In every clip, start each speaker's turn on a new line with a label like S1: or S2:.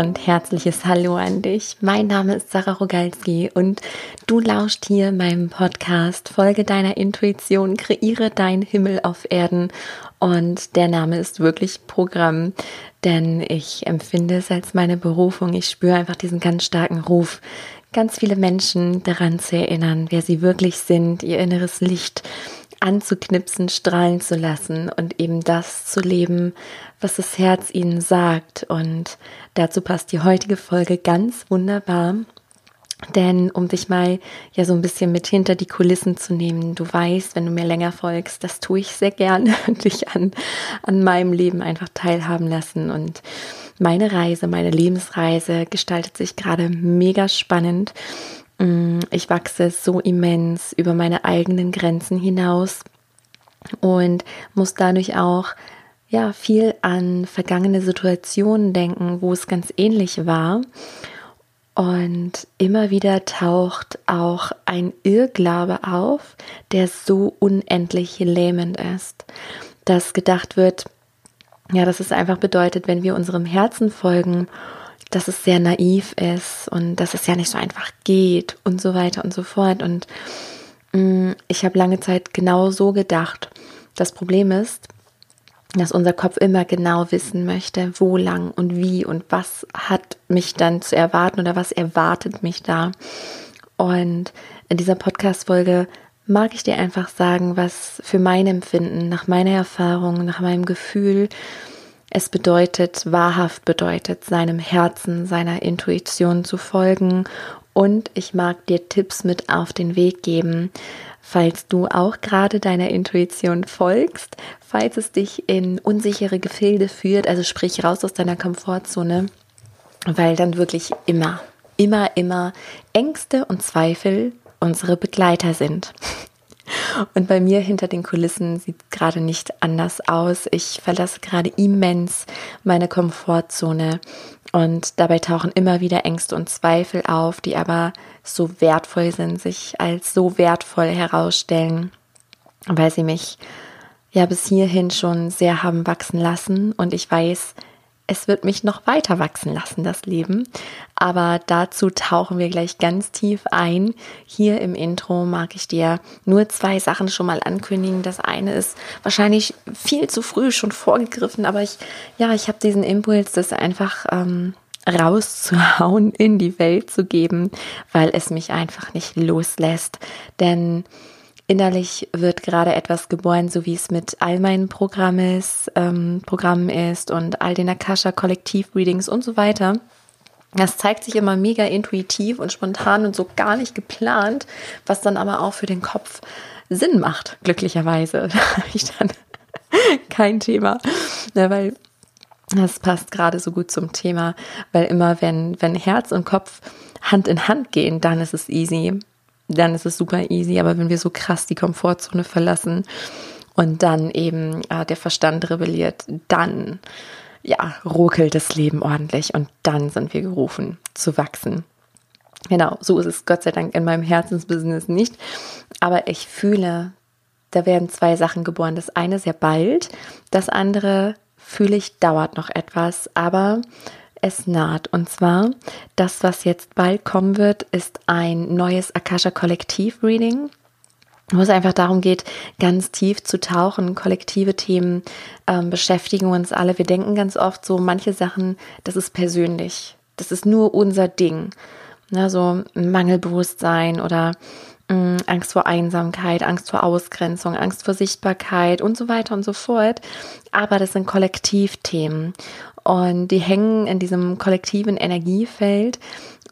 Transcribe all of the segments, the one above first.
S1: und herzliches Hallo an dich. Mein Name ist Sarah Rogalski und du lauscht hier meinem Podcast Folge deiner Intuition, kreiere dein Himmel auf Erden und der Name ist wirklich Programm, denn ich empfinde es als meine Berufung. Ich spüre einfach diesen ganz starken Ruf, ganz viele Menschen daran zu erinnern, wer sie wirklich sind, ihr inneres Licht anzuknipsen, strahlen zu lassen und eben das zu leben, was das Herz ihnen sagt. Und dazu passt die heutige Folge ganz wunderbar. Denn um dich mal ja so ein bisschen mit hinter die Kulissen zu nehmen, du weißt, wenn du mir länger folgst, das tue ich sehr gerne, dich an, an meinem Leben einfach teilhaben lassen. Und meine Reise, meine Lebensreise gestaltet sich gerade mega spannend. Mm, ich wachse so immens über meine eigenen Grenzen hinaus und muss dadurch auch ja viel an vergangene Situationen denken, wo es ganz ähnlich war. Und immer wieder taucht auch ein Irrglaube auf, der so unendlich lähmend ist, dass gedacht wird, ja, dass es einfach bedeutet, wenn wir unserem Herzen folgen dass es sehr naiv ist und dass es ja nicht so einfach geht und so weiter und so fort. Und mh, mm, ich habe lange Zeit genau so gedacht. Das Problem ist, dass unser Kopf immer genau wissen möchte, wo lang und wie und was hat mich dann zu erwarten oder was erwartet mich da. Und in dieser Podcast-Folge mag ich dir einfach sagen, was für mein Empfinden, nach meiner Erfahrung, nach meinem Gefühl es bedeutet, wahrhaft bedeutet, seinem Herzen, seiner Intuition zu folgen. Und ich mag dir Tipps mit auf den Weg geben, falls du auch gerade deiner Intuition folgst, falls es dich in unsichere Gefilde führt, also sprich raus aus deiner Komfortzone, weil dann wirklich immer, immer, immer Ängste und Zweifel unsere Begleiter sind. Und bei mir hinter den Kulissen sieht gerade nicht anders aus. Ich verlasse gerade immens meine Komfortzone und dabei tauchen immer wieder Ängste und Zweifel auf, die aber so wertvoll sind, sich als so wertvoll herausstellen, weil sie mich ja bis hierhin schon sehr haben wachsen lassen und ich weiß, es wird mich noch weiter wachsen lassen, das Leben. Aber dazu tauchen wir gleich ganz tief ein. Hier im Intro mag ich dir nur zwei Sachen schon mal ankündigen. Das eine ist wahrscheinlich viel zu früh schon vorgegriffen, aber ich, ja, ich habe diesen Impuls, das einfach ähm, rauszuhauen, in die Welt zu geben, weil es mich einfach nicht loslässt. Denn innerlich wird gerade etwas geboren, so wie es mit all meinen Programmen ist, ähm, Programmen ist und all den Akasha Kollektiv-Readings und so weiter. Das zeigt sich immer mega intuitiv und spontan und so gar nicht geplant, was dann aber auch für den Kopf Sinn macht, glücklicherweise. Da habe ich dann kein Thema, ja, weil das passt gerade so gut zum Thema, weil immer wenn, wenn Herz und Kopf Hand in Hand gehen, dann ist es easy dann ist es super easy. Aber wenn wir so krass die Komfortzone verlassen und dann eben äh, der Verstand rebelliert, dann ja, ruckelt das Leben ordentlich und dann sind wir gerufen zu wachsen. Genau, so ist es Gott sei Dank in meinem Herzensbusiness nicht. Aber ich fühle, da werden zwei Sachen geboren. Das eine sehr bald, das andere fühle ich dauert noch etwas, aber es naht. Und zwar, das, was jetzt bald kommen wird, ist ein neues Akasha Kollektiv Reading wo es einfach darum geht, ganz tief zu tauchen. Kollektive Themen ähm, beschäftigen uns alle. Wir denken ganz oft so, manche Sachen, das ist persönlich. Das ist nur unser Ding. Ne, so Mangelbewusstsein oder mh, mm, Angst vor Einsamkeit, Angst vor Ausgrenzung, Angst vor Sichtbarkeit und so weiter und so fort. Aber das sind Kollektivthemen. Und die hängen in diesem kollektiven Energiefeld.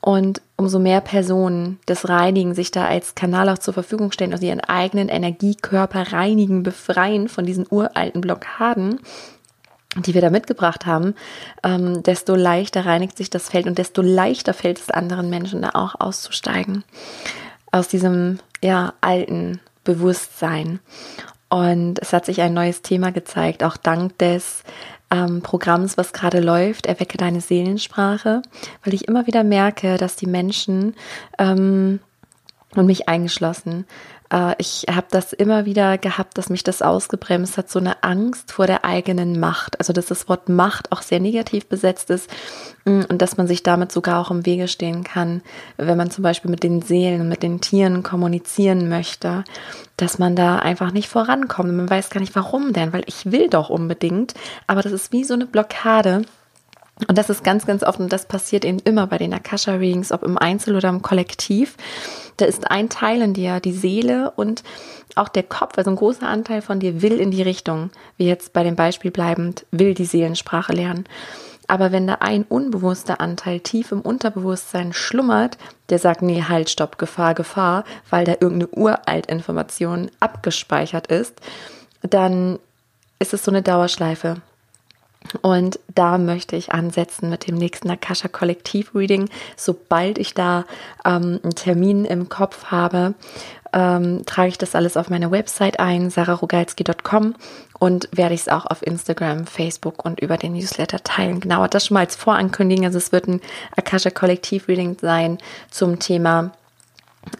S1: Und umso mehr Personen das Reinigen sich da als Kanal auch zur Verfügung stellen, also ihren eigenen Energiekörper reinigen, befreien von diesen uralten Blockaden, die wir da mitgebracht haben, ähm, desto leichter reinigt sich das Feld und desto leichter fällt es anderen Menschen da auch auszusteigen aus diesem ja alten Bewusstsein. Und es hat sich ein neues Thema gezeigt, auch dank des ähm, Programms, was gerade läuft, Erwecke deine Seelensprache, weil ich immer wieder merke, dass die Menschen ähm, und mich eingeschlossen, ich habe das immer wieder gehabt, dass mich das ausgebremst hat, so eine Angst vor der eigenen Macht. Also dass das Wort Macht auch sehr negativ besetzt ist mm, und dass man sich damit sogar auch im Wege stehen kann, wenn man zum Beispiel mit den Seelen, mit den Tieren kommunizieren möchte, dass man da einfach nicht vorankommt. Man weiß gar nicht, warum denn, weil ich will doch unbedingt, aber das ist wie so eine Blockade. Und das ist ganz, ganz oft, und das passiert eben immer bei den Akasha-Readings, ob im Einzel oder im Kollektiv. Da ist ein Teil in dir, die Seele und auch der Kopf, also ein großer Anteil von dir will in die Richtung, wie jetzt bei dem Beispiel bleibend, will die Seelensprache lernen. Aber wenn da ein unbewusster Anteil tief im Unterbewusstsein schlummert, der sagt, nee, halt, stopp, Gefahr, Gefahr, weil da irgendeine Uraltinformation abgespeichert ist, dann ist es so eine Dauerschleife. Und da möchte ich ansetzen mit dem nächsten Akasha Kollektiv Reading. Sobald ich da ähm, einen Termin im Kopf habe, ähm, trage ich das alles auf meine Website ein, sararogalski.com und werde ich es auch auf Instagram, Facebook und über den Newsletter teilen. Genau, das schon mal als Vorankündigung. Also es wird ein Akasha Kollektiv Reading sein zum Thema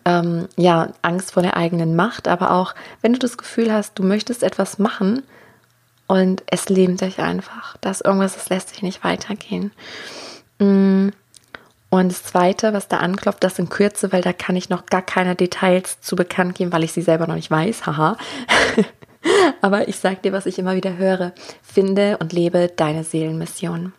S1: ähm, ja, Angst vor der eigenen Macht, aber auch, wenn du das Gefühl hast, du möchtest etwas machen, und es lähmt dich einfach. Da ist irgendwas, das lässt sich nicht weitergehen. Mm. Und das Zweite, was da anklopft, das in Kürze, weil da kann ich noch gar keine Details zu bekannt geben, weil ich sie selber noch nicht weiß. Haha. Aber ich sage dir, was ich immer wieder höre. Finde und lebe deine Seelenmission.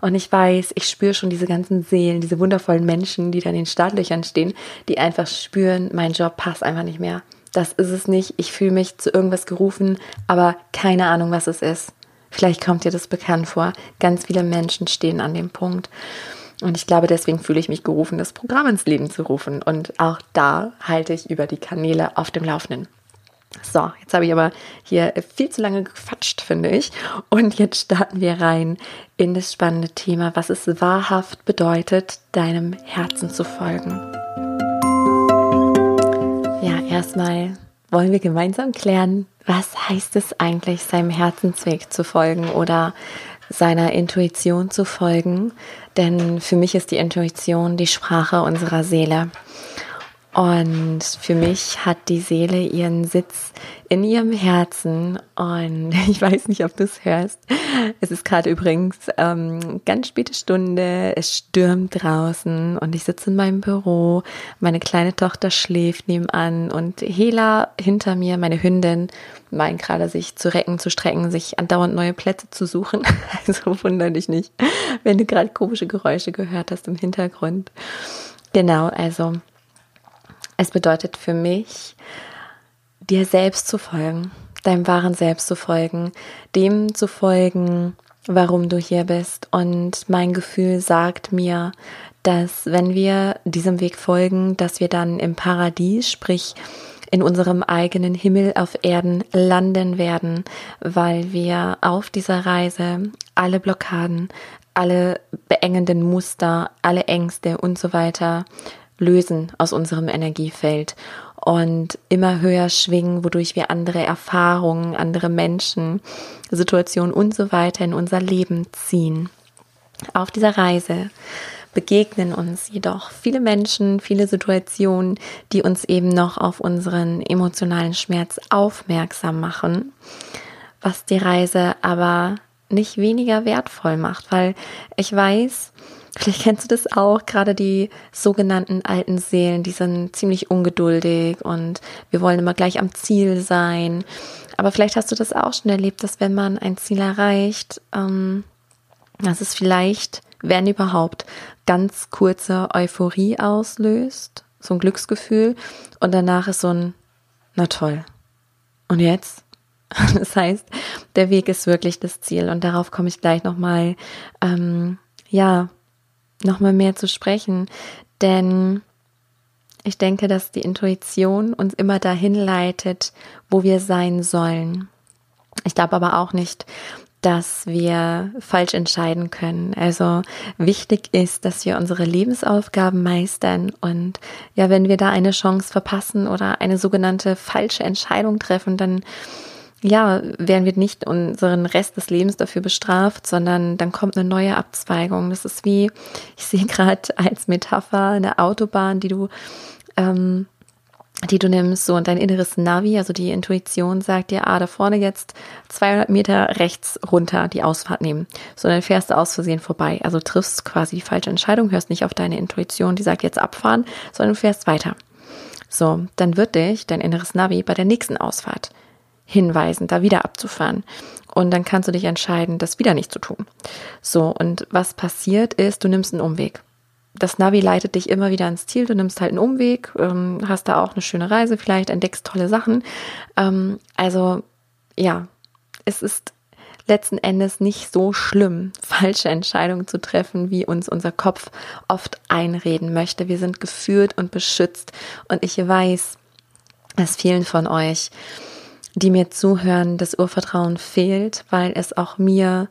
S1: Und ich weiß, ich spüre schon diese ganzen Seelen, diese wundervollen Menschen, die da in den Startlöchern stehen, die einfach spüren, mein Job passt einfach nicht mehr das ist es nicht. Ich fühle mich zu irgendwas gerufen, aber keine Ahnung, was es ist. Vielleicht kommt dir das bekannt vor. Ganz viele Menschen stehen an dem Punkt. Und ich glaube, deswegen fühle ich mich gerufen, das Programm ins Leben zu rufen. Und auch da halte ich über die Kanäle auf dem Laufenden. So, jetzt habe ich aber hier viel zu lange gequatscht, finde ich. Und jetzt starten wir rein in das spannende Thema, was es wahrhaft bedeutet, deinem Herzen zu folgen. Ja, erstmal wollen wir gemeinsam klären, was heißt es eigentlich, seinem Herzensweg zu folgen oder seiner Intuition zu folgen. Denn für mich ist die Intuition die Sprache unserer Seele. Und für mich hat die Seele ihren Sitz in ihrem Herzen. Und ich weiß nicht, ob du es hörst. Es ist gerade übrigens ähm, ganz späte Stunde. Es stürmt draußen und ich sitze in meinem Büro. Meine kleine Tochter schläft nebenan und Hela hinter mir, meine Hündin, meint gerade sich zu recken, zu strecken, sich andauernd neue Plätze zu suchen. Also wundere dich nicht, wenn du gerade komische Geräusche gehört hast im Hintergrund. Genau, also es bedeutet für mich, dir selbst zu folgen, deinem wahren Selbst zu folgen, dem zu folgen, warum du hier bist. Und mein Gefühl sagt mir, dass wenn wir diesem Weg folgen, dass wir dann im Paradies, sprich in unserem eigenen Himmel auf Erden landen werden, weil wir auf dieser Reise alle Blockaden, alle beengenden Muster, alle Ängste und so weiter lösen aus unserem Energiefeld und immer höher schwingen, wodurch wir andere Erfahrungen, andere Menschen, Situationen und so weiter in unser Leben ziehen. Auf dieser Reise begegnen uns jedoch viele Menschen, viele Situationen, die uns eben noch auf unseren emotionalen Schmerz aufmerksam machen, was die Reise aber nicht weniger wertvoll macht, weil ich weiß, Vielleicht kennst du das auch, gerade die sogenannten alten Seelen, die sind ziemlich ungeduldig und wir wollen immer gleich am Ziel sein. Aber vielleicht hast du das auch schon erlebt, dass wenn man ein Ziel erreicht, ähm, dass es vielleicht, wenn überhaupt, ganz kurze Euphorie auslöst, so ein Glücksgefühl und danach ist so ein, na toll. Und jetzt? Das heißt, der Weg ist wirklich das Ziel und darauf komme ich gleich nochmal, ähm, ja, nochmal mehr zu sprechen, denn ich denke, dass die Intuition uns immer dahin leitet, wo wir sein sollen. Ich glaube aber auch nicht, dass wir falsch entscheiden können. Also wichtig ist, dass wir unsere Lebensaufgaben meistern und ja, wenn wir da eine Chance verpassen oder eine sogenannte falsche Entscheidung treffen, dann ja, werden wir nicht unseren Rest des Lebens dafür bestraft, sondern dann kommt eine neue Abzweigung. Das ist wie, ich sehe gerade als Metapher eine Autobahn, die du ähm, die du nimmst, so und dein inneres Navi, also die Intuition sagt dir, ah, da vorne jetzt 200 Meter rechts runter die Ausfahrt nehmen. So, dann fährst du aus Versehen vorbei. Also triffst quasi die falsche Entscheidung, hörst nicht auf deine Intuition, die sagt jetzt abfahren, sondern du fährst weiter. So, dann wird dich dein inneres Navi bei der nächsten Ausfahrt hinweisen, da wieder abzufahren. Und dann kannst du dich entscheiden, das wieder nicht zu tun. So, und was passiert ist, du nimmst einen Umweg das Navi leitet dich immer wieder ins Ziel. Du nimmst halt einen Umweg, ähm, hast da auch eine schöne Reise, vielleicht entdeckst tolle Sachen. Ähm, also ja, es ist letzten Endes nicht so schlimm, falsche Entscheidungen zu treffen, wie uns unser Kopf oft einreden möchte. Wir sind geführt und beschützt und ich weiß, dass vielen von euch, die mir zuhören, das Urvertrauen fehlt, weil es auch mir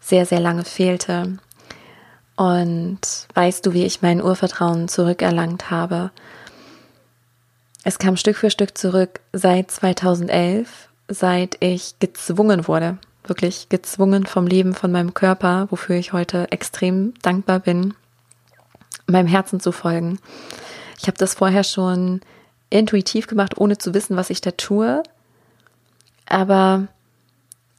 S1: sehr, sehr lange fehlte. Und weißt du, wie ich mein Urvertrauen zurückerlangt habe? Es kam Stück für Stück zurück seit 2011, seit ich gezwungen wurde, wirklich gezwungen vom Leben, von meinem Körper, wofür ich heute extrem dankbar bin, meinem Herzen zu folgen. Ich habe das vorher schon intuitiv gemacht, ohne zu wissen, was ich da tue. Aber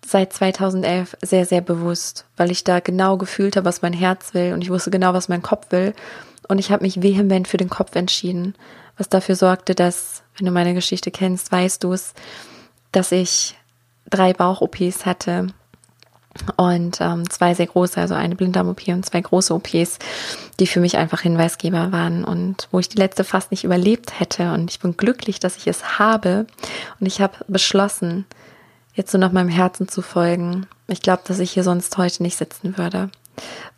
S1: seit 2011 sehr, sehr bewusst, weil ich da genau gefühlt habe, was mein Herz will und ich wusste genau, was mein Kopf will. Und ich habe mich vehement für den Kopf entschieden, was dafür sorgte, dass, wenn du meine Geschichte kennst, weißt du es, dass ich drei Bauch-OPs hatte und ähm, zwei sehr große, also eine Blinddarm-OP und zwei große OPs, die für mich einfach Hinweisgeber waren und wo ich die letzte fast nicht überlebt hätte. Und ich bin glücklich, dass ich es habe. Und ich habe beschlossen, jetzt so nach meinem Herzen zu folgen. Ich glaube, dass ich hier sonst heute nicht sitzen würde.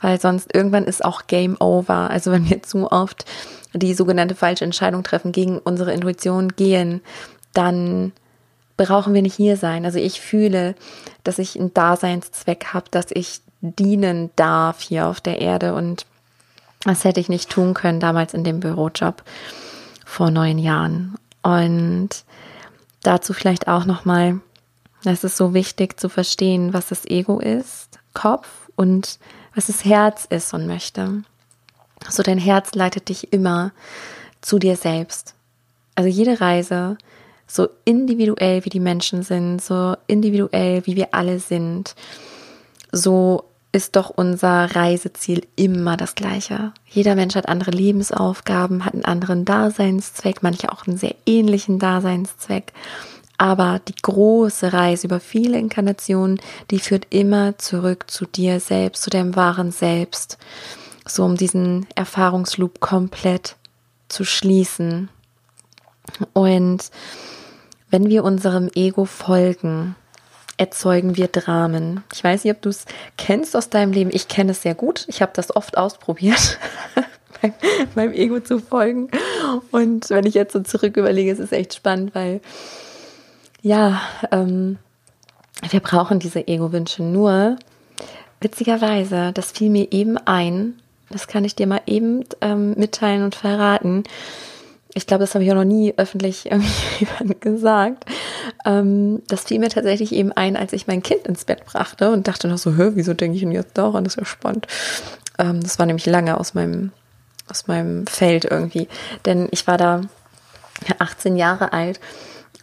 S1: Weil sonst irgendwann ist auch Game Over. Also wenn wir zu oft die sogenannte falsche Entscheidung treffen, gegen unsere Intuition gehen, dann brauchen wir nicht hier sein. Also ich fühle, dass ich einen Daseinszweck habe, dass ich dienen darf hier auf der Erde und das hätte ich nicht tun können damals in dem Bürojob vor neun Jahren. Und dazu vielleicht auch nochmal es ist so wichtig zu verstehen, was das Ego ist, Kopf und was das Herz ist und möchte. So dein Herz leitet dich immer zu dir selbst. Also jede Reise, so individuell wie die Menschen sind, so individuell wie wir alle sind, so ist doch unser Reiseziel immer das gleiche. Jeder Mensch hat andere Lebensaufgaben, hat einen anderen Daseinszweck, manche auch einen sehr ähnlichen Daseinszweck. Aber die große Reise über viele Inkarnationen, die führt immer zurück zu dir selbst, zu deinem wahren Selbst. So um diesen Erfahrungsloop komplett zu schließen. Und wenn wir unserem Ego folgen, erzeugen wir Dramen. Ich weiß nicht, ob du es kennst aus deinem Leben. Ich kenne es sehr gut. Ich habe das oft ausprobiert, meinem Ego zu folgen. Und wenn ich jetzt so zurück überlege, ist es echt spannend, weil ja, ähm, wir brauchen diese Ego-Wünsche nur. Witzigerweise, das fiel mir eben ein. Das kann ich dir mal eben ähm, mitteilen und verraten. Ich glaube, das habe ich auch noch nie öffentlich gesagt. Ähm, das fiel mir tatsächlich eben ein, als ich mein Kind ins Bett brachte und dachte noch so, hör, wieso denke ich denn jetzt daran? Das ist ja spannend. Ähm, das war nämlich lange aus meinem, aus meinem Feld irgendwie. Denn ich war da 18 Jahre alt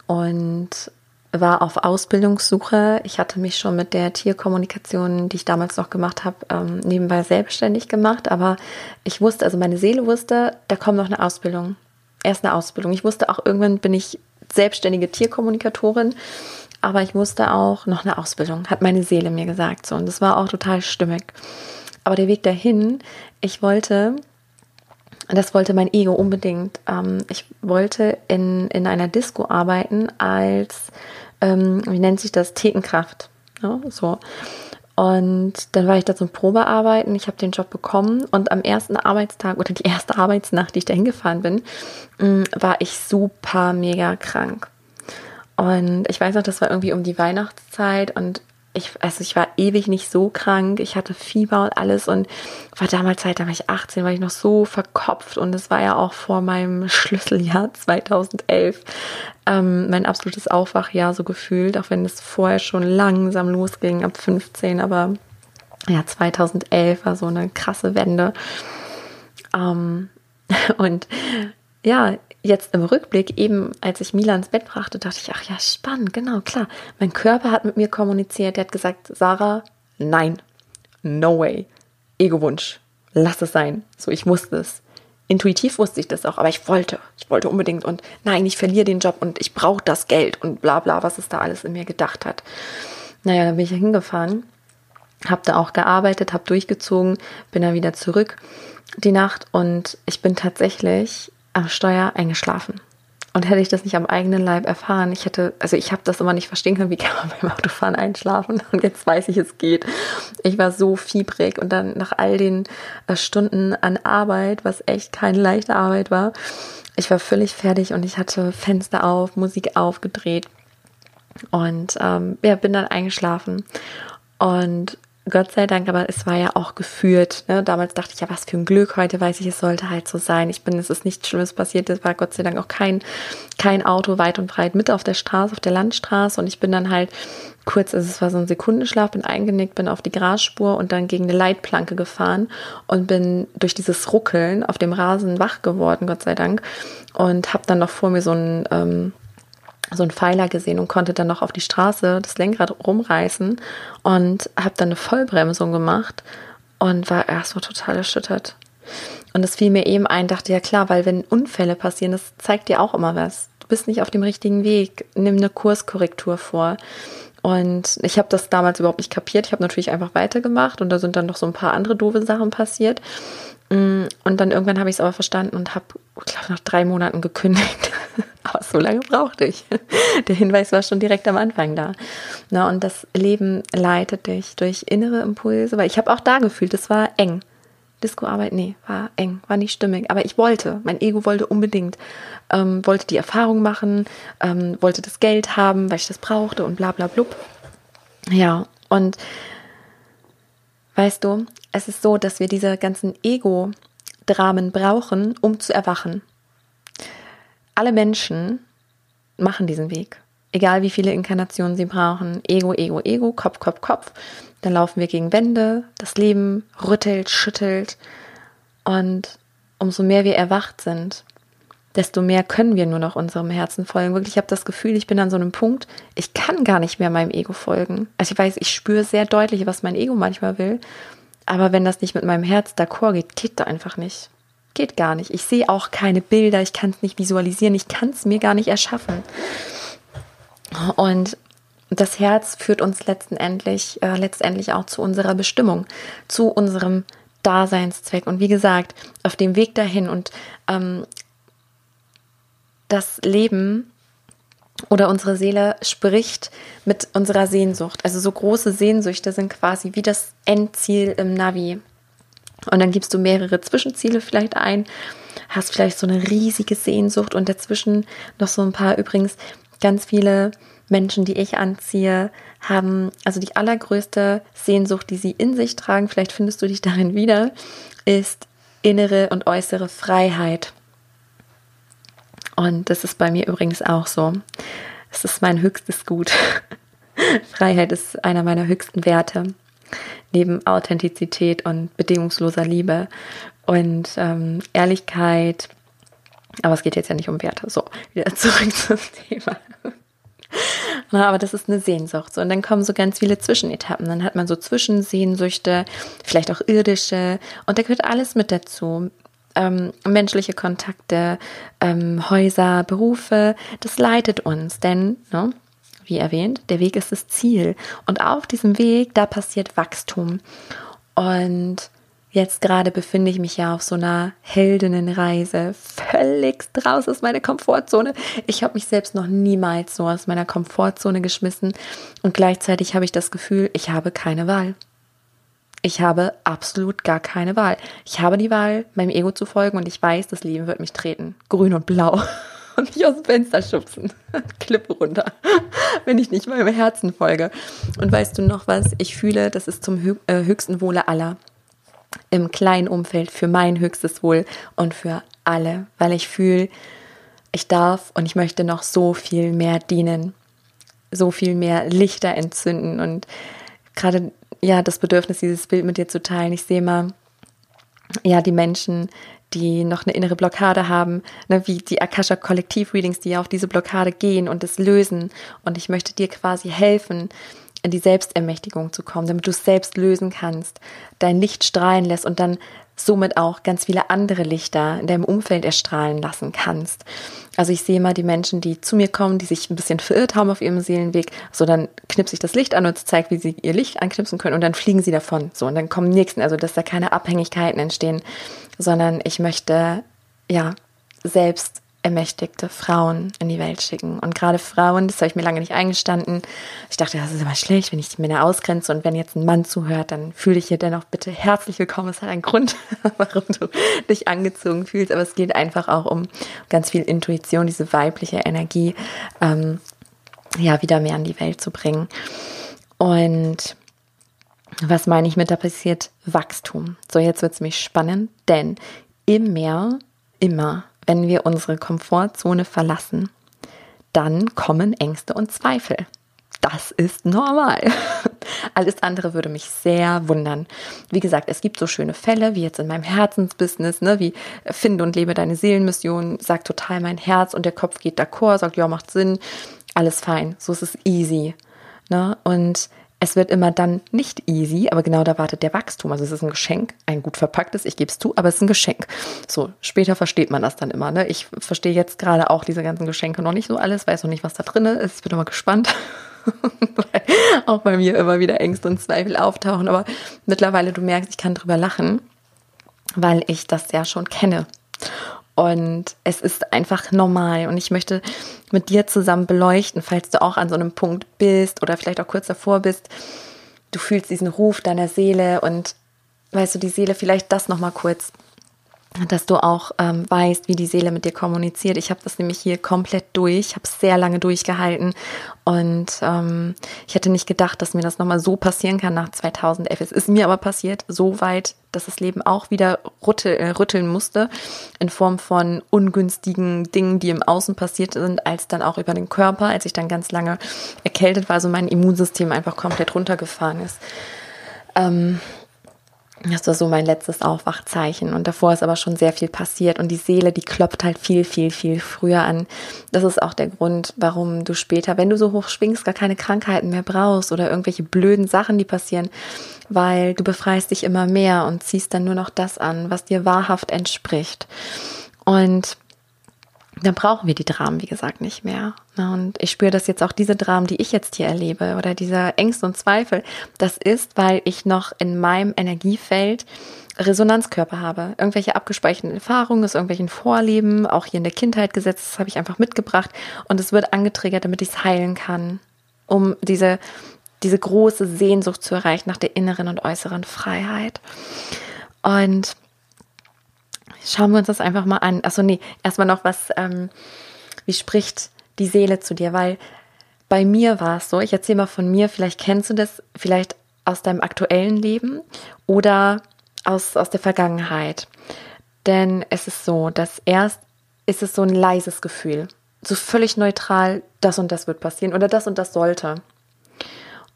S1: und war auf Ausbildungssuche. Ich hatte mich schon mit der Tierkommunikation, die ich damals noch gemacht habe, ähm, nebenbei selbstständig gemacht. Aber ich wusste, also meine Seele wusste, da kommt noch eine Ausbildung. Erst eine Ausbildung. Ich wusste auch, irgendwann bin ich selbstständige Tierkommunikatorin. Aber ich wusste auch, noch eine Ausbildung, hat meine Seele mir gesagt. So, und das war auch total stimmig. Aber der Weg dahin, ich wollte das wollte mein Ego unbedingt. Ähm, ich wollte in, in einer Disco arbeiten als, ähm, wie nennt sich das, Thekenkraft. Ja, so. Und dann war ich da zum Probearbeiten. Ich habe den Job bekommen und am ersten Arbeitstag oder die erste Arbeitsnacht, die ich da hingefahren bin, mm, war ich super mega krank. Und ich weiß noch, das war irgendwie um die Weihnachtszeit und ich, also ich war ewig nicht so krank, ich hatte Fieber und alles. Und war damals halt, da war ich 18, war ich noch so verkopft. Und es war ja auch vor meinem Schlüsseljahr 2011 ähm, mein absolutes Aufwachjahr so gefühlt, auch wenn es vorher schon langsam losging ab 15, aber ja, 2011 war so eine krasse Wende. Ähm, und ja, jetzt im Rückblick, eben als ich Mila ins Bett brachte, dachte ich, ach ja, spannend, genau, klar. Mein Körper hat mit mir kommuniziert, der hat gesagt, Sarah, nein, no way, Ego-Wunsch, lass es sein. So, ich wusste es. Intuitiv wusste ich das auch, aber ich wollte, ich wollte unbedingt und nein, ich verliere den Job und ich brauche das Geld und bla bla, was es da alles in mir gedacht hat. Naja, dann bin ich hingefahren, habe da auch gearbeitet, habe durchgezogen, bin dann wieder zurück die Nacht und ich bin tatsächlich am Steuer eingeschlafen. Und hätte ich das nicht am eigenen Leib erfahren, ich hätte, also ich habe das immer nicht verstehen können, wie kann man beim Autofahren einschlafen? Und jetzt weiß ich, es geht. Ich war so fiebrig und dann nach all den äh, Stunden an Arbeit, was echt keine leichte Arbeit war, ich war völlig fertig und ich hatte Fenster auf, Musik aufgedreht und ähm, ja, bin dann eingeschlafen. Und Gott sei Dank, aber es war ja auch geführt. Ne? Damals dachte ich ja, was für ein Glück. Heute weiß ich, es sollte halt so sein. Ich bin, es ist nichts Schlimmes passiert. Es war Gott sei Dank auch kein, kein Auto weit und breit mit auf der Straße, auf der Landstraße. Und ich bin dann halt kurz, also es war so ein Sekundenschlaf, bin eingenickt, bin auf die Grasspur und dann gegen eine Leitplanke gefahren und bin durch dieses Ruckeln auf dem Rasen wach geworden, Gott sei Dank. Und habe dann noch vor mir so ein ähm, so einen Pfeiler gesehen und konnte dann noch auf die Straße das Lenkrad rumreißen und habe dann eine Vollbremsung gemacht und war erstmal total erschüttert. Und es fiel mir eben ein, dachte ja klar, weil wenn Unfälle passieren, das zeigt dir auch immer was. Du bist nicht auf dem richtigen Weg. Nimm eine Kurskorrektur vor. Und ich habe das damals überhaupt nicht kapiert. Ich habe natürlich einfach weitergemacht und da sind dann noch so ein paar andere doofe Sachen passiert. Mm, und dann irgendwann habe ich es aber verstanden und habe, glaube nach drei Monaten gekündigt. aber so lange brauchte ich. Der Hinweis war schon direkt am Anfang da. Na, und das Leben leitet dich durch innere Impulse, weil ich habe auch da gefühlt, es war eng. Discoarbeit, nee, war eng, war nicht stimmig. Aber ich wollte, mein Ego wollte unbedingt, ähm, wollte die Erfahrung machen, ähm, wollte das Geld haben, weil ich das brauchte und bla bla blub. Ja, und weißt du, es ist so, dass wir diese ganzen Ego-Dramen brauchen, um zu erwachen. Alle Menschen machen diesen Weg. Egal wie viele Inkarnationen sie brauchen. Ego, Ego, Ego, Kopf, Kopf, Kopf. Dann laufen wir gegen Wände. Das Leben rüttelt, schüttelt. Und umso mehr wir erwacht sind, desto mehr können wir nur noch unserem Herzen folgen. Wirklich, ich habe das Gefühl, ich bin an so einem Punkt, ich kann gar nicht mehr meinem Ego folgen. Also ich weiß, ich spüre sehr deutlich, was mein Ego manchmal will. Aber wenn das nicht mit meinem Herz d'accord geht, geht da einfach nicht. Geht gar nicht. Ich sehe auch keine Bilder, ich kann es nicht visualisieren, ich kann es mir gar nicht erschaffen. Und das Herz führt uns letztendlich, äh, letztendlich auch zu unserer Bestimmung, zu unserem Daseinszweck. Und wie gesagt, auf dem Weg dahin und ähm, das Leben oder unsere Seele spricht mit unserer Sehnsucht. Also so große Sehnsüchte sind quasi wie das Endziel im Navi. Und dann gibst du mehrere Zwischenziele vielleicht ein, hast vielleicht so eine riesige Sehnsucht und dazwischen noch so ein paar übrigens ganz viele Menschen, die ich anziehe, haben also die allergrößte Sehnsucht, die sie in sich tragen, vielleicht findest du dich darin wieder, ist innere und äußere Freiheit. Und das ist bei mir übrigens auch so. Es ist mein höchstes Gut. Freiheit ist einer meiner höchsten Werte. Neben Authentizität und bedingungsloser Liebe und ähm, Ehrlichkeit. Aber es geht jetzt ja nicht um Werte. So, wieder zurück zum Thema. aber das ist eine Sehnsucht. So, und dann kommen so ganz viele Zwischenetappen. Dann hat man so Zwischensehnsüchte, vielleicht auch irdische. Und da gehört alles mit dazu ähm, menschliche Kontakte, ähm, Häuser, Berufe, das leitet uns, denn, ne, wie erwähnt, der Weg ist das Ziel. Und auf diesem Weg, da passiert Wachstum. Und jetzt gerade befinde ich mich ja auf so einer Heldinnenreise, völlig raus aus meiner Komfortzone. Ich habe mich selbst noch niemals so aus meiner Komfortzone geschmissen und gleichzeitig habe ich das Gefühl, ich habe keine Wahl. Ich habe absolut gar keine Wahl. Ich habe die Wahl, meinem Ego zu folgen und ich weiß, das Leben wird mich treten. Grün und blau. Und mich aus dem Fenster schubsen. Klippe runter. Wenn ich nicht meinem Herzen folge. Und weißt du noch was? Ich fühle, das ist zum äh, höchsten Wohle aller. Im kleinen Umfeld für mein höchstes Wohl und für alle. Weil ich fühle, ich darf und ich möchte noch so viel mehr dienen. So viel mehr Lichter entzünden und gerade ja das Bedürfnis, dieses Bild mit dir zu teilen. Ich sehe mal, ja, die Menschen, die noch eine innere Blockade haben, ne, wie die Akasha Kollektiv Readings, die ja auf diese Blockade gehen und es lösen. Und ich möchte dir quasi helfen, in die Selbstermächtigung zu kommen, damit du es selbst lösen kannst, dein Licht strahlen lässt und dann somit auch ganz viele andere Lichter in deinem Umfeld erstrahlen lassen kannst. Also ich sehe mal die Menschen, die zu mir kommen, die sich ein bisschen verirrt haben auf ihrem Seelenweg, so dann knipse ich das Licht an und zeige, wie sie ihr Licht anknipsen können und dann fliegen sie davon. So und dann kommen nächsten, also dass da keine Abhängigkeiten entstehen, sondern ich möchte ja selbst ermächtigte Frauen in die Welt schicken. Und gerade Frauen, das habe ich mir lange nicht eingestanden. Ich dachte, das ist immer schlecht, wenn ich die Männer ausgrenze und wenn jetzt ein Mann zuhört, dann fühle ich hier dennoch bitte herzlich willkommen. Es hat einen Grund, warum du dich angezogen fühlst. Aber es geht einfach auch um ganz viel Intuition, diese weibliche Energie, ähm, ja, wieder mehr in die Welt zu bringen. Und was meine ich mit da passiert? Wachstum. So, jetzt wird es mich spannend, denn immer, immer wenn wir unsere Komfortzone verlassen, dann kommen Ängste und Zweifel. Das ist normal. Alles andere würde mich sehr wundern. Wie gesagt, es gibt so schöne Fälle, wie jetzt in meinem Herzensbusiness, ne, wie finde und lebe deine Seelenmission, sagt total mein Herz und der Kopf geht d'accord, sagt, ja, macht Sinn, alles fein, so ist es easy. Ne? Und es wird immer dann nicht easy, aber genau da wartet der Wachstum. Also es ist ein Geschenk, ein gut verpacktes, ich gebe es zu, aber es ist ein Geschenk. So, später versteht man das dann immer. Ne? Ich verstehe jetzt gerade auch diese ganzen Geschenke noch nicht so alles, weiß noch nicht, was da drin ist. Ich bin immer gespannt. auch bei mir immer wieder Ängste und Zweifel auftauchen. Aber mittlerweile, du merkst, ich kann drüber lachen, weil ich das ja schon kenne. Und es ist einfach normal. Und ich möchte mit dir zusammen beleuchten, falls du auch an so einem Punkt bist oder vielleicht auch kurz davor bist. Du fühlst diesen Ruf deiner Seele und weißt du, die Seele vielleicht das nochmal kurz dass du auch ähm, weißt, wie die Seele mit dir kommuniziert. Ich habe das nämlich hier komplett durch, habe sehr lange durchgehalten und ähm, ich hätte nicht gedacht, dass mir das nochmal so passieren kann nach 2011. Es ist mir aber passiert, so weit, dass das Leben auch wieder rüttel, äh, rütteln musste in Form von ungünstigen Dingen, die im Außen passiert sind, als dann auch über den Körper, als ich dann ganz lange erkältet war, so mein Immunsystem einfach komplett runtergefahren ist. Ähm, das war so mein letztes Aufwachzeichen. Und davor ist aber schon sehr viel passiert. Und die Seele, die klopft halt viel, viel, viel früher an. Das ist auch der Grund, warum du später, wenn du so hoch schwingst, gar keine Krankheiten mehr brauchst oder irgendwelche blöden Sachen, die passieren, weil du befreist dich immer mehr und ziehst dann nur noch das an, was dir wahrhaft entspricht. Und dann brauchen wir die Dramen, wie gesagt, nicht mehr. Und ich spüre das jetzt auch diese Dramen, die ich jetzt hier erlebe oder diese Ängste und Zweifel, das ist, weil ich noch in meinem Energiefeld Resonanzkörper habe. Irgendwelche abgespeicherten Erfahrungen aus irgendwelchen Vorleben, auch hier in der Kindheit gesetzt, das habe ich einfach mitgebracht und es wird angetriggert, damit ich es heilen kann, um diese, diese große Sehnsucht zu erreichen nach der inneren und äußeren Freiheit. Und Schauen wir uns das einfach mal an. Achso, nee, erstmal noch was, ähm, wie spricht die Seele zu dir? Weil bei mir war es so, ich erzähle mal von mir, vielleicht kennst du das, vielleicht aus deinem aktuellen Leben oder aus, aus der Vergangenheit. Denn es ist so, dass erst ist es so ein leises Gefühl, so völlig neutral, das und das wird passieren oder das und das sollte.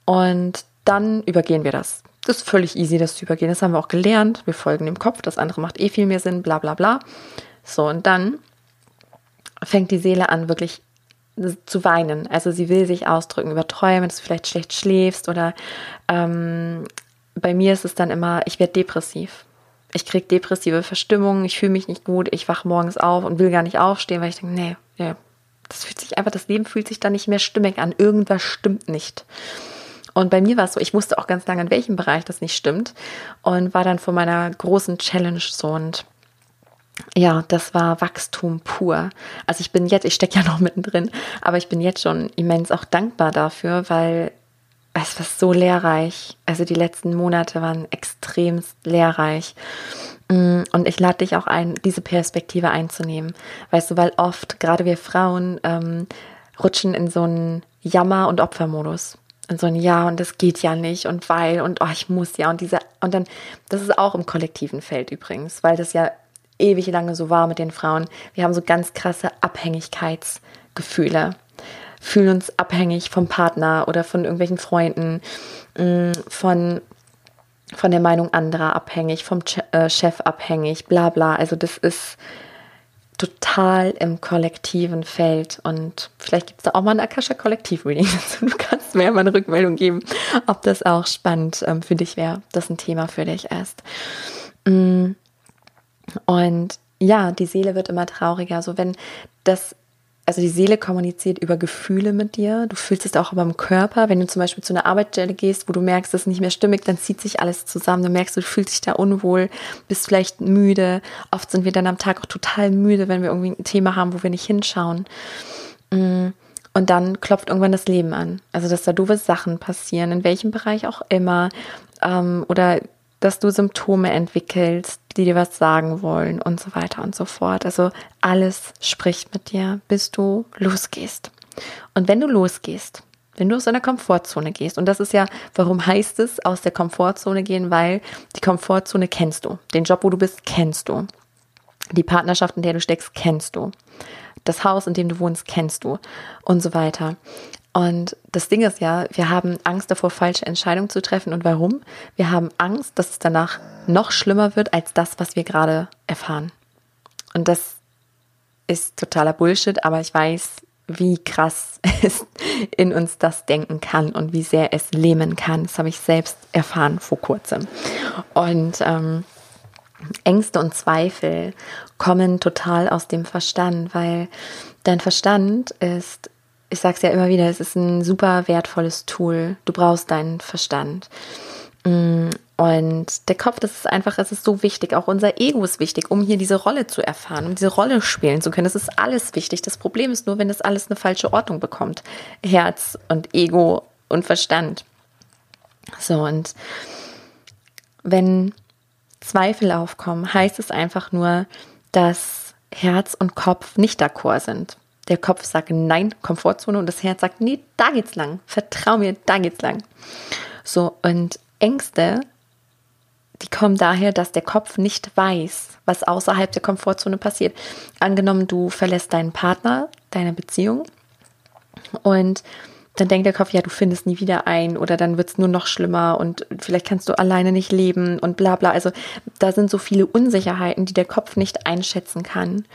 S1: Und dann übergehen wir das. Das ist völlig easy, das zu übergehen. Das haben wir auch gelernt. Wir folgen dem Kopf, das andere macht eh viel mehr Sinn, bla bla bla. So, und dann fängt die Seele an, wirklich zu weinen. Also sie will sich ausdrücken über Träume, dass du vielleicht schlecht schläfst oder ähm, bei mir ist es dann immer, ich werde depressiv. Ich kriege depressive Verstimmungen, ich fühle mich nicht gut, ich wache morgens auf und will gar nicht aufstehen, weil ich denke, nee, nee, das fühlt sich einfach, das Leben fühlt sich dann nicht mehr stimmig an. Irgendwas stimmt nicht. Und bei mir war es so, ich wusste auch ganz lange, in welchem Bereich das nicht stimmt und war dann vor meiner großen Challenge so und ja, das war Wachstum pur. Also ich bin jetzt, ich stecke ja noch mittendrin, aber ich bin jetzt schon immens auch dankbar dafür, weil es war so lehrreich. Also die letzten Monate waren extremst lehrreich. Mm, und ich lade dich auch ein, diese Perspektive einzunehmen. Weißt du, weil oft, gerade wir Frauen, ähm, rutschen in so einen Jammer- und Opfermodus und so ein Ja und das geht ja nicht und weil und oh, ich muss ja und diese und dann das ist auch im kollektiven Feld übrigens, weil das ja ewig lange so war mit den Frauen. Wir haben so ganz krasse Abhängigkeitsgefühle, fühlen uns abhängig vom Partner oder von irgendwelchen Freunden, mm, von von der Meinung anderer abhängig, vom äh, Chef abhängig, bla bla. Also das ist total im kollektiven Feld. Und vielleicht gibt es da auch mal ein Akasha Kollektiv-Reading. Du kannst mir mal eine Rückmeldung geben, ob das auch spannend ähm, für dich wäre, das ein Thema für dich ist. Mm. Und ja, die Seele wird immer trauriger. So wenn das also die Seele kommuniziert über Gefühle mit dir. Du fühlst es auch beim Körper. Wenn du zum Beispiel zu einer Arbeitsstelle gehst, wo du merkst, es ist nicht mehr stimmig, dann zieht sich alles zusammen. Du merkst, du fühlst dich da unwohl, bist vielleicht müde. Oft sind wir dann am Tag auch total müde, wenn wir irgendwie ein Thema haben, wo wir nicht hinschauen. Mm. Und dann klopft irgendwann das Leben an. Also, dass da doofe Sachen passieren, in welchem Bereich auch immer. Ähm, oder dass du Symptome entwickelst, die dir was sagen wollen und so weiter und so fort. Also alles spricht mit dir, bis du losgehst. Und wenn du losgehst, wenn du aus deiner Komfortzone gehst, und das ist ja, warum heißt es aus der Komfortzone gehen, weil die Komfortzone kennst du. Den Job, wo du bist, kennst du. Die Partnerschaft, in der du steckst, kennst du. Das Haus, in dem du wohnst, kennst du. Und so weiter. Und das Ding ist ja, wir haben Angst davor, falsche Entscheidungen zu treffen. Und warum? Wir haben Angst, dass es danach noch schlimmer wird als das, was wir gerade erfahren. Und das ist totaler Bullshit, aber ich weiß, wie krass es in uns das denken kann und wie sehr es lähmen kann. Das habe ich selbst erfahren vor kurzem. Und ähm, Ängste und Zweifel kommen total aus dem Verstand, weil dein Verstand ist ich sage es ja immer wieder, es ist ein super wertvolles Tool. Du brauchst deinen Verstand. Mm, und der Kopf, das ist einfach, es ist so wichtig. Auch unser Ego ist wichtig, um hier diese Rolle zu erfahren, um diese Rolle spielen zu können. Das ist alles wichtig. Das Problem ist nur, wenn das alles eine falsche Ordnung bekommt. Herz und Ego und Verstand. So, und wenn Zweifel aufkommen, heißt es einfach nur, dass Herz und Kopf nicht d'accord sind. Der Kopf sagt nein, Komfortzone und das Herz sagt, nee, da geht's lang. Vertrau mir, da geht's lang. So, und Ängste, die kommen daher, dass der Kopf nicht weiß, was außerhalb der Komfortzone passiert. Angenommen, du verlässt deinen Partner, deine Beziehung und dann denkt der Kopf, ja, du findest nie wieder ein oder dann wird es nur noch schlimmer und vielleicht kannst du alleine nicht leben und bla bla. Also da sind so viele Unsicherheiten, die der Kopf nicht einschätzen kann.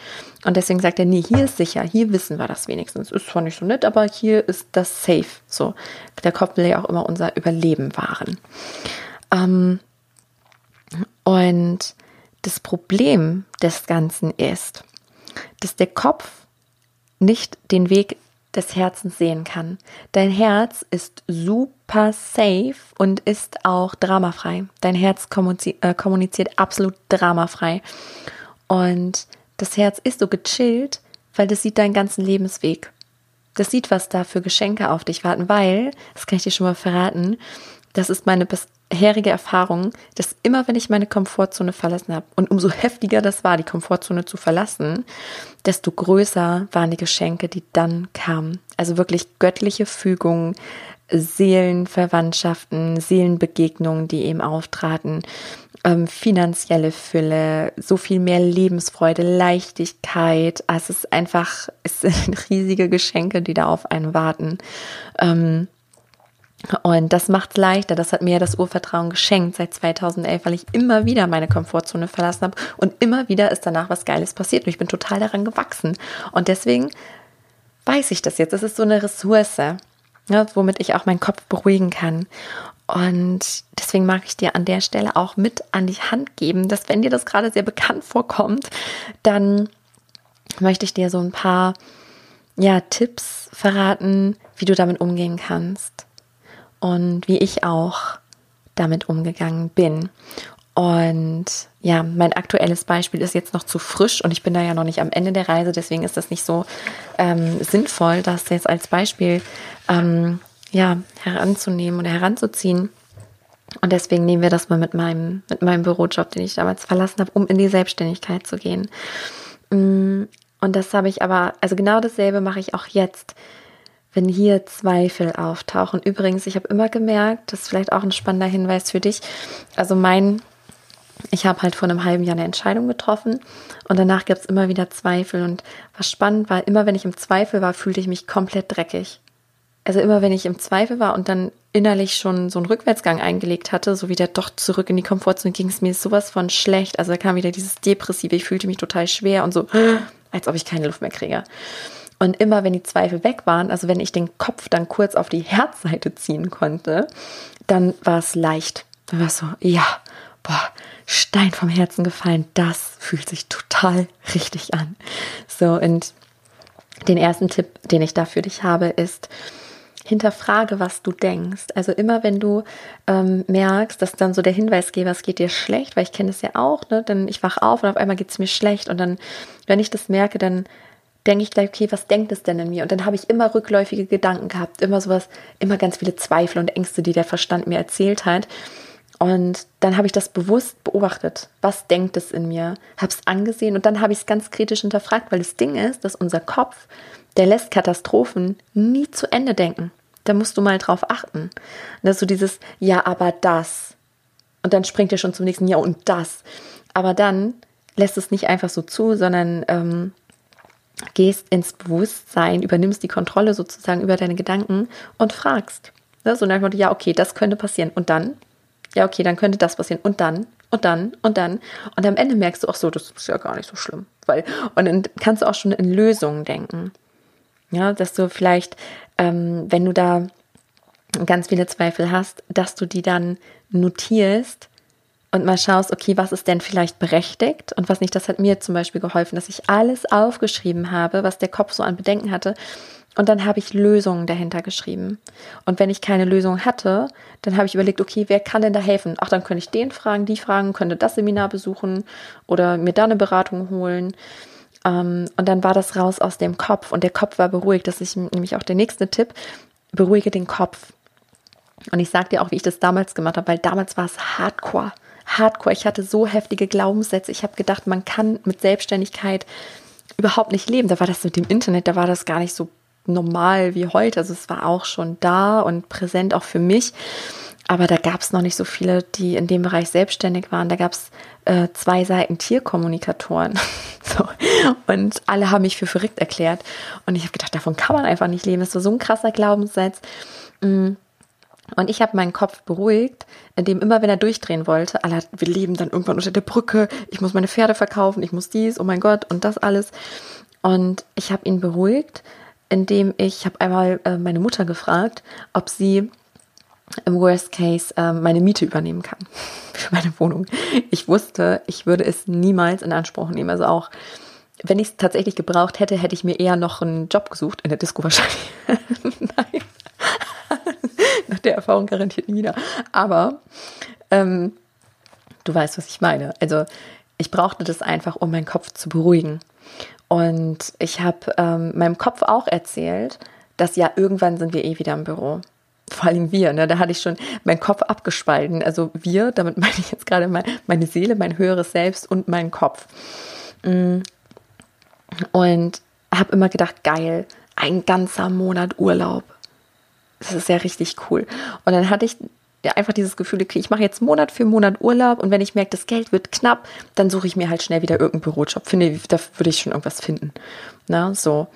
S1: Und deswegen sagt er, nee, hier ist sicher, hier wissen wir das wenigstens. Ist zwar nicht so nett, aber hier ist das safe. So, der Kopf will ja auch immer unser Überleben wahren. Ähm, und das Problem des Ganzen ist, dass der Kopf nicht den Weg des Herzens sehen kann. Dein Herz ist super safe und ist auch dramafrei. Dein Herz äh, kommuniziert absolut dramafrei. Und das Herz ist so gechillt, weil das sieht deinen ganzen Lebensweg. Das sieht, was da für Geschenke auf dich warten, weil, das kann ich dir schon mal verraten, das ist meine bisherige Erfahrung, dass immer wenn ich meine Komfortzone verlassen habe und umso heftiger das war, die Komfortzone zu verlassen, desto größer waren die Geschenke, die dann kamen. Also wirklich göttliche Fügungen, Seelenverwandtschaften, Seelenbegegnungen, die eben auftraten, ähm, finanzielle Fülle, so viel mehr Lebensfreude, Leichtigkeit. Ah, es ist einfach, es sind riesige Geschenke, die da auf einen warten. Ähm, und das macht es leichter. Das hat mir das Urvertrauen geschenkt seit 2011, weil ich immer wieder meine Komfortzone verlassen habe und immer wieder ist danach was Geiles passiert. Und ich bin total daran gewachsen. Und deswegen weiß ich das jetzt. Das ist so eine Ressource, ne, womit ich auch meinen Kopf beruhigen kann. Und deswegen mag ich dir an der Stelle auch mit an die Hand geben, dass wenn dir das gerade sehr bekannt vorkommt, dann möchte ich dir so ein paar ja, Tipps verraten, wie du damit umgehen kannst und wie ich auch damit umgegangen bin. Und ja, mein aktuelles Beispiel ist jetzt noch zu frisch und ich bin da ja noch nicht am Ende der Reise, deswegen ist das nicht so ähm, sinnvoll, das jetzt als Beispiel ähm, ja, heranzunehmen oder heranzuziehen. Und deswegen nehmen wir das mal mit meinem, mit meinem Bürojob, den ich damals verlassen habe, um in die Selbstständigkeit zu gehen. Mm, und das habe ich aber, also genau dasselbe mache ich auch jetzt wenn hier Zweifel auftauchen. Übrigens, ich habe immer gemerkt, das ist vielleicht auch ein spannender Hinweis für dich. Also mein, ich habe halt vor einem halben Jahr eine Entscheidung getroffen und danach gab es immer wieder Zweifel. Und was spannend war, immer wenn ich im Zweifel war, fühlte ich mich komplett dreckig. also immer wenn ich im Zweifel war und dann innerlich schon so einen Rückwärtsgang eingelegt hatte, so wieder doch zurück in die Komfortzone, ging es mir sowas von schlecht. Also da kam wieder dieses Depressive, ich fühlte mich total schwer und so, als ob ich keine Luft mehr kriege. Und immer wenn die Zweifel weg waren, also wenn ich den Kopf dann kurz auf die Herzseite ziehen konnte, dann war es leicht. Dann war es so, ja, boah, Stein vom Herzen gefallen, das fühlt sich total richtig an. So, und den ersten Tipp, den ich da für dich habe, ist, hinterfrage, was du denkst. Also immer, wenn du ähm, merkst, dass dann so der Hinweisgeber, es geht dir schlecht, weil ich kenne das ja auch, ne? Dann ich wach auf und auf einmal geht es mir schlecht und dann, wenn ich das merke, dann denke ich gleich, okay, was denkt es denn in mir? Und dann habe ich immer rückläufige Gedanken gehabt, immer sowas, immer ganz viele Zweifel und Ängste, die der Verstand mir erzählt hat. Und dann habe ich das bewusst beobachtet. Was denkt es in mir? Habe es angesehen und dann habe ich es ganz kritisch hinterfragt, weil das Ding ist, dass unser Kopf der lässt Katastrophen nie zu Ende denken. Da musst du mal drauf achten. Dass du dieses Ja, aber das. Und dann springt er schon zum nächsten Ja und das. Aber dann lässt es nicht einfach so zu, sondern ähm, gehst ins Bewusstsein, übernimmst die Kontrolle sozusagen über deine Gedanken und fragst. Ne? So nach ja, okay, das könnte passieren. Und dann? Ja, okay, dann könnte das passieren. Und dann? Und dann? Und dann? Und am Ende merkst du auch so, das ist ja gar nicht so schlimm. Weil, und dann kannst du auch schon in Lösungen denken. Ja, dass du vielleicht, ähm, wenn du da ganz viele Zweifel hast, dass du die dann notierst und mal schaust, okay, was ist denn vielleicht berechtigt und was nicht. Das hat mir zum Beispiel geholfen, dass ich alles aufgeschrieben habe, was der Kopf so an Bedenken hatte. Und dann habe ich Lösungen dahinter geschrieben. Und wenn ich keine Lösung hatte, dann habe ich überlegt, okay, wer kann denn da helfen? Ach, dann könnte ich den fragen, die fragen, könnte das Seminar besuchen oder mir da eine Beratung holen. Ähm, und dann war das raus aus dem Kopf und der Kopf war beruhigt. Das ist nämlich auch der nächste Tipp. Beruhige den Kopf. Und ich sage dir auch, wie ich das damals gemacht habe, weil damals war es Hardcore. Hardcore. Ich hatte so heftige Glaubenssätze. Ich habe gedacht, man kann mit Selbstständigkeit überhaupt nicht leben. Da war das mit dem Internet, da war das gar nicht so normal wie heute. Also es war auch schon da und präsent auch für mich. Aber da gab es noch nicht so viele, die in dem Bereich selbstständig waren. Da gab es äh, zwei Seiten Tierkommunikatoren. so. Und alle haben mich für verrückt erklärt. Und ich habe gedacht, davon kann man einfach nicht leben. Das war so ein krasser Glaubenssatz. Mm. Und ich habe meinen Kopf beruhigt, indem immer, wenn er durchdrehen wollte, alle, wir leben dann irgendwann unter der Brücke, ich muss meine Pferde verkaufen, ich muss dies, oh mein Gott, und das alles. Und ich habe ihn beruhigt, indem ich, habe einmal äh, meine Mutter gefragt, ob sie im Worst Case äh, meine Miete übernehmen kann für meine Wohnung. Ich wusste, ich würde es niemals in Anspruch nehmen. Also auch wenn ich es tatsächlich gebraucht hätte, hätte ich mir eher noch einen Job gesucht, in der Disco wahrscheinlich. Nein. Nach der Erfahrung garantiert nie wieder. Aber ähm, du weißt, was ich meine. Also ich brauchte das einfach, um meinen Kopf zu beruhigen. Und ich habe ähm, meinem Kopf auch erzählt, dass ja irgendwann sind wir eh wieder im Büro vor allem wir, ne, da hatte ich schon meinen Kopf abgespalten. Also wir, damit meine ich jetzt gerade mein, meine Seele, mein höheres Selbst und meinen Kopf. Mm. Und habe immer gedacht, geil, ein ganzer Monat Urlaub. Das ist ja richtig cool. Und dann hatte ich einfach dieses Gefühl, okay, ich mache jetzt Monat für Monat Urlaub und wenn ich merke, das Geld wird knapp, dann suche ich mir halt schnell wieder irgendeinen Bürojob. Finde, da würde ich schon irgendwas finden. Na, so.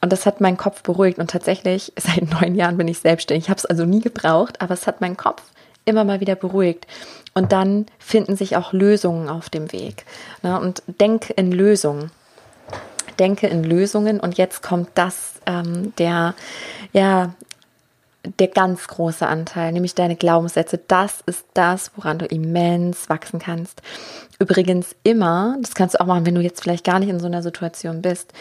S1: Und das hat meinen Kopf beruhigt. Und tatsächlich, seit neun Jahren bin ich selbstständig. Ich habe es also nie gebraucht, aber es hat meinen Kopf immer mal wieder beruhigt. Und dann finden sich auch Lösungen auf dem Weg. Und denk in Lösungen. Denke in Lösungen. Und jetzt kommt das, ähm, der, ja, der ganz große Anteil, nämlich deine Glaubenssätze. Das ist das, woran du immens wachsen kannst. Übrigens immer, das kannst du auch machen, wenn du jetzt vielleicht gar nicht in so einer Situation bist,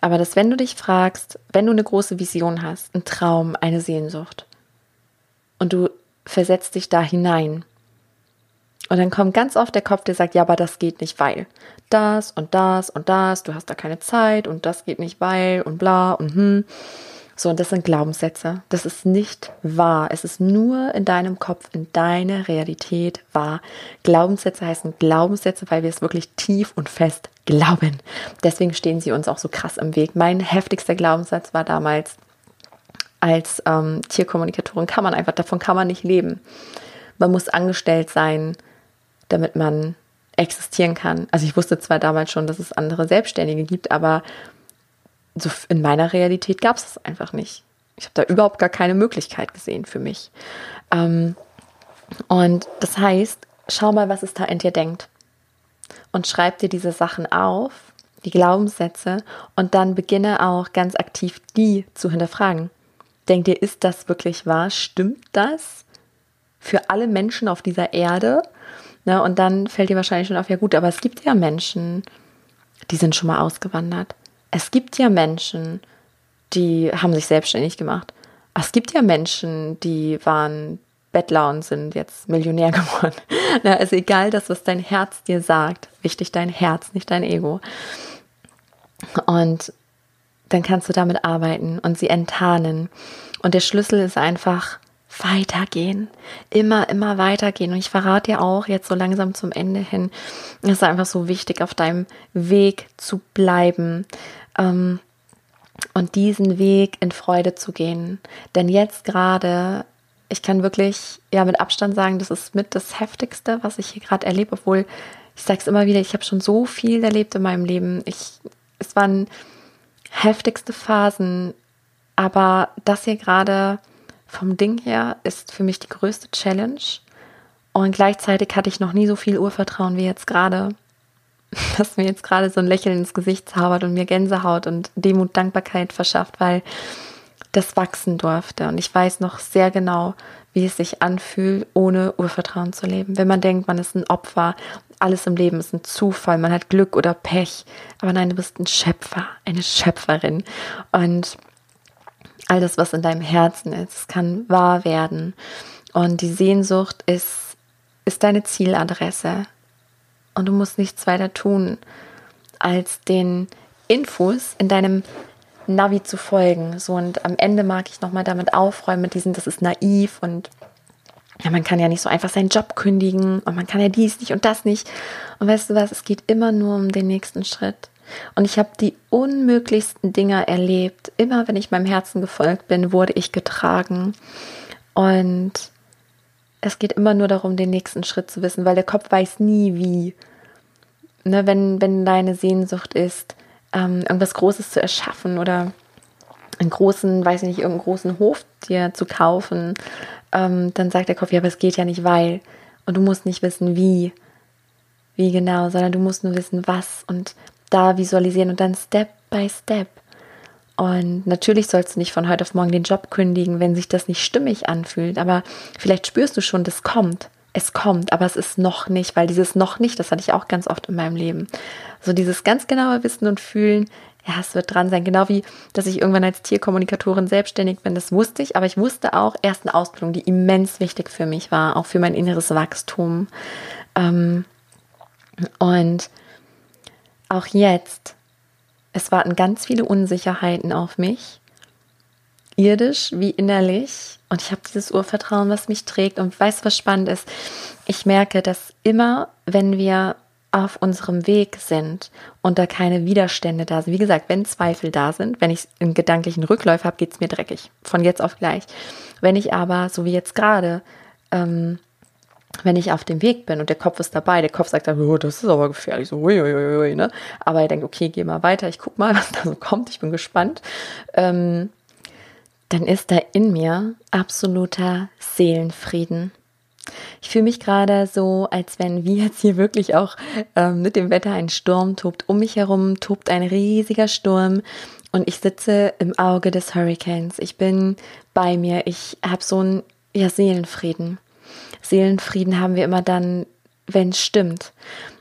S1: aber dass wenn du dich fragst, wenn du eine große Vision hast, einen Traum, eine Sehnsucht und du versetzt dich da hinein und dann kommt ganz oft der Kopf, der sagt, ja, aber das geht nicht, weil das und das und das, du hast da keine Zeit und das geht nicht, weil und bla und hm. So, und das sind Glaubenssätze. Das ist nicht wahr. Es ist nur in deinem Kopf, in deiner Realität wahr. Glaubenssätze heißen Glaubenssätze, weil wir es wirklich tief und fest glauben. Deswegen stehen sie uns auch so krass im Weg. Mein heftigster Glaubenssatz war damals, als ähm, Tierkommunikatorin kann man einfach, davon kann man nicht leben. Man muss angestellt sein, damit man existieren kann. Also ich wusste zwar damals schon, dass es andere Selbstständige gibt, aber so in meiner Realität gab es das einfach nicht. Ich habe da überhaupt gar keine Möglichkeit gesehen für mich. Ähm, und das heißt, schau mal, was es da in dir denkt. Und schreib dir diese Sachen auf, die Glaubenssätze, und dann beginne auch ganz aktiv die zu hinterfragen. Denk dir, ist das wirklich wahr? Stimmt das für alle Menschen auf dieser Erde? Na, und dann fällt dir wahrscheinlich schon auf, ja gut, aber es gibt ja Menschen, die sind schon mal ausgewandert. Es gibt ja Menschen, die haben sich selbstständig gemacht. Es gibt ja Menschen, die waren Bettler und sind jetzt Millionär geworden. Also egal das, was dein Herz dir sagt. Wichtig dein Herz, nicht dein Ego. Und dann kannst du damit arbeiten und sie enttarnen. Und der Schlüssel ist einfach weitergehen. Immer, immer weitergehen. Und ich verrate dir auch jetzt so langsam zum Ende hin, es ist einfach so wichtig, auf deinem Weg zu bleiben. Ähm, und diesen Weg in Freude zu gehen. Denn jetzt gerade, ich kann wirklich ja mit Abstand sagen, das ist mit das Heftigste, was ich hier gerade erlebe, obwohl ich sage es immer wieder, ich habe schon so viel erlebt in meinem Leben. Ich, es waren heftigste Phasen, aber das hier gerade vom Ding her ist für mich die größte Challenge. Und gleichzeitig hatte ich noch nie so viel Urvertrauen wie jetzt gerade, dass mir jetzt gerade so ein Lächeln ins Gesicht zaubert und mir Gänsehaut und Demut, Dankbarkeit verschafft, weil das wachsen durfte. Und ich weiß noch sehr genau, wie es sich anfühlt, ohne Urvertrauen zu leben. Wenn man denkt, man ist ein Opfer, alles im Leben ist ein Zufall, man hat Glück oder Pech. Aber nein, du bist ein Schöpfer, eine Schöpferin. Und all das, was in deinem Herzen ist, kann wahr werden. Und die Sehnsucht ist, ist deine Zieladresse. Und du musst nichts weiter tun, als den Infos in deinem Navi zu folgen. So und am Ende mag ich nochmal damit aufräumen, mit diesem, das ist naiv und ja, man kann ja nicht so einfach seinen Job kündigen und man kann ja dies nicht und das nicht. Und weißt du was, es geht immer nur um den nächsten Schritt. Und ich habe die unmöglichsten Dinge erlebt. Immer wenn ich meinem Herzen gefolgt bin, wurde ich getragen. Und es geht immer nur darum, den nächsten Schritt zu wissen, weil der Kopf weiß nie wie. Ne, wenn, wenn deine Sehnsucht ist, ähm, irgendwas Großes zu erschaffen oder einen großen, weiß ich nicht, irgendeinen großen Hof dir zu kaufen, ähm, dann sagt der Kopf, ja, aber es geht ja nicht, weil. Und du musst nicht wissen, wie, wie genau, sondern du musst nur wissen, was. Und da visualisieren und dann Step by Step. Und natürlich sollst du nicht von heute auf morgen den Job kündigen, wenn sich das nicht stimmig anfühlt. Aber vielleicht spürst du schon, das kommt. Es kommt, aber es ist noch nicht, weil dieses noch nicht, das hatte ich auch ganz oft in meinem Leben. So dieses ganz genaue Wissen und Fühlen, ja, es wird dran sein. Genau wie, dass ich irgendwann als Tierkommunikatorin selbstständig bin, das wusste ich. Aber ich wusste auch erst eine Ausbildung, die immens wichtig für mich war, auch für mein inneres Wachstum. Ähm, und auch jetzt, es warten ganz viele Unsicherheiten auf mich, irdisch wie innerlich. Und ich habe dieses Urvertrauen, was mich trägt. Und weißt was spannend ist? Ich merke, dass immer, wenn wir auf unserem Weg sind und da keine Widerstände da sind. Wie gesagt, wenn Zweifel da sind, wenn ich einen gedanklichen Rückläufer habe, geht es mir dreckig. Von jetzt auf gleich. Wenn ich aber, so wie jetzt gerade, ähm, wenn ich auf dem Weg bin und der Kopf ist dabei, der Kopf sagt dann, oh, das ist aber gefährlich, so, ui, ui, ui, ne? aber er denkt, okay, geh mal weiter, ich guck mal, was da so kommt, ich bin gespannt, ähm, dann ist da in mir absoluter Seelenfrieden. Ich fühle mich gerade so, als wenn wie jetzt hier wirklich auch ähm, mit dem Wetter ein Sturm tobt. Um mich herum tobt ein riesiger Sturm und ich sitze im Auge des Hurricanes. Ich bin bei mir. Ich habe so einen ja, Seelenfrieden. Seelenfrieden haben wir immer dann, wenn es stimmt.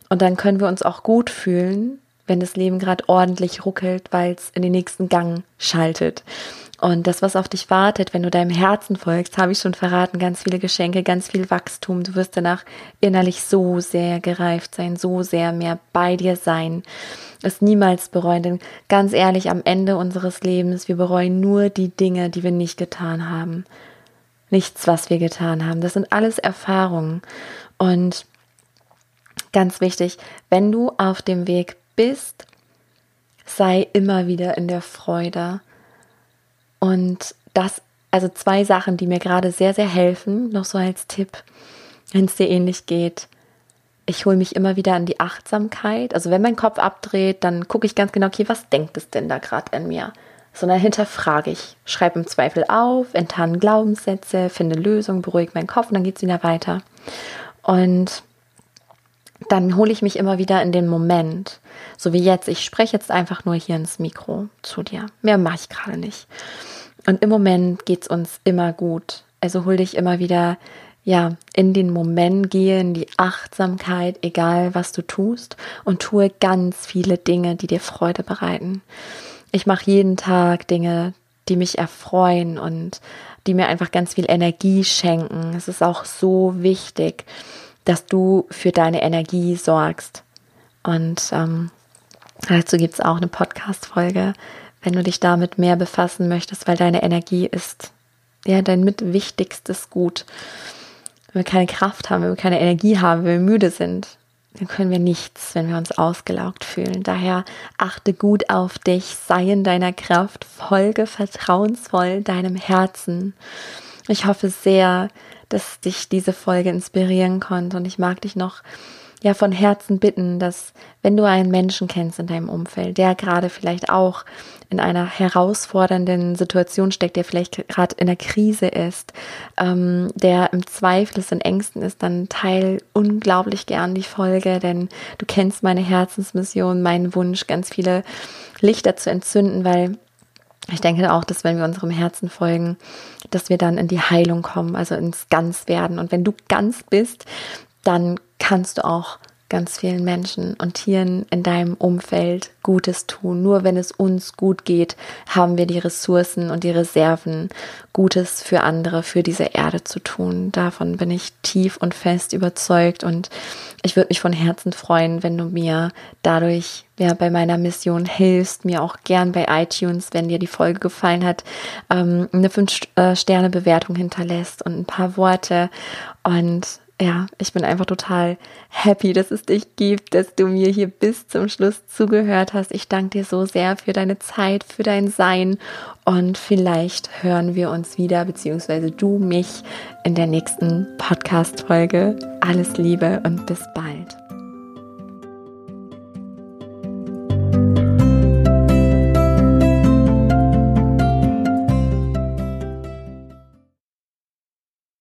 S1: Und dann können wir uns auch gut fühlen, wenn das Leben gerade ordentlich ruckelt, weil es in den nächsten Gang schaltet. Und das, was auf dich wartet, wenn du deinem Herzen folgst, habe ich schon verraten, ganz viele Geschenke, ganz viel Wachstum. Du wirst danach innerlich so sehr gereift sein, so sehr mehr bei dir sein. Es niemals bereuen, denn ganz ehrlich, am Ende unseres Lebens, wir bereuen nur die Dinge, die wir nicht getan haben nichts, was wir getan haben. Das sind alles Erfahrungen. Und ganz wichtig, wenn du auf dem Weg bist, sei immer wieder in der Freude. Und das, also zwei Sachen, die mir gerade sehr, sehr helfen, noch so als Tipp, wenn es dir ähnlich geht. Ich hole mich immer wieder an die Achtsamkeit. Also wenn mein Kopf abdreht, dann gucke ich ganz genau, okay, was denkt es denn da gerade in mir? Sondern hinterfrage ich. Schreibe im Zweifel auf, enttarne Glaubenssätze, finde Lösungen, beruhige meinen Kopf und dann geht es wieder weiter. Und dann hole ich mich immer wieder in den Moment. So wie jetzt. Ich spreche jetzt einfach nur hier ins Mikro zu dir. Mehr mache ich gerade nicht. Und im Moment geht es uns immer gut. Also hol dich immer wieder ja, in den Moment gehe, in die Achtsamkeit, egal was du tust, und tue ganz viele Dinge, die dir Freude bereiten. Ich mache jeden Tag Dinge, die mich erfreuen und die mir einfach ganz viel Energie schenken. Es ist auch so wichtig, dass du für deine Energie sorgst. Und ähm, dazu gibt es auch eine Podcast-Folge, wenn du dich damit mehr befassen möchtest, weil deine Energie ist ja dein mitwichtigstes Gut. Wenn wir keine Kraft haben, wenn wir keine Energie haben, wenn wir müde sind, dann können wir nichts, wenn wir uns ausgelaugt fühlen. Daher achte gut auf dich, sei in deiner Kraft, folge vertrauensvoll deinem Herzen. Ich hoffe sehr, dass dich diese Folge inspirieren konnte und ich mag dich noch ja von Herzen bitten, dass wenn du einen Menschen kennst in deinem Umfeld, der gerade vielleicht auch in einer herausfordernden Situation steckt, der vielleicht gerade in der Krise ist, ähm, der im Zweifel ist, in Ängsten ist, dann teil unglaublich gern die Folge, denn du kennst meine Herzensmission, meinen Wunsch, ganz viele Lichter zu entzünden, weil ich denke auch, dass wenn wir unserem Herzen folgen, dass wir dann in die Heilung kommen, also ins Ganzwerden. Und wenn du ganz bist, dann kannst du auch ganz vielen Menschen und Tieren in deinem Umfeld Gutes tun. Nur wenn es uns gut geht, haben wir die Ressourcen und die Reserven, Gutes für andere, für diese Erde zu tun. Davon bin ich tief und fest überzeugt und ich würde mich von Herzen freuen, wenn du mir dadurch ja, bei meiner Mission hilfst, mir auch gern bei iTunes, wenn dir die Folge gefallen hat, ähm, eine 5-Sterne-Bewertung hinterlässt und ein paar Worte und ja, ich bin einfach total happy, dass es dich gibt, dass du mir hier bis zum Schluss zugehört hast. Ich danke dir so sehr für deine Zeit, für dein Sein und vielleicht hören wir uns wieder, beziehungsweise du mich in der nächsten Podcast-Folge. Alles Liebe und bis bald.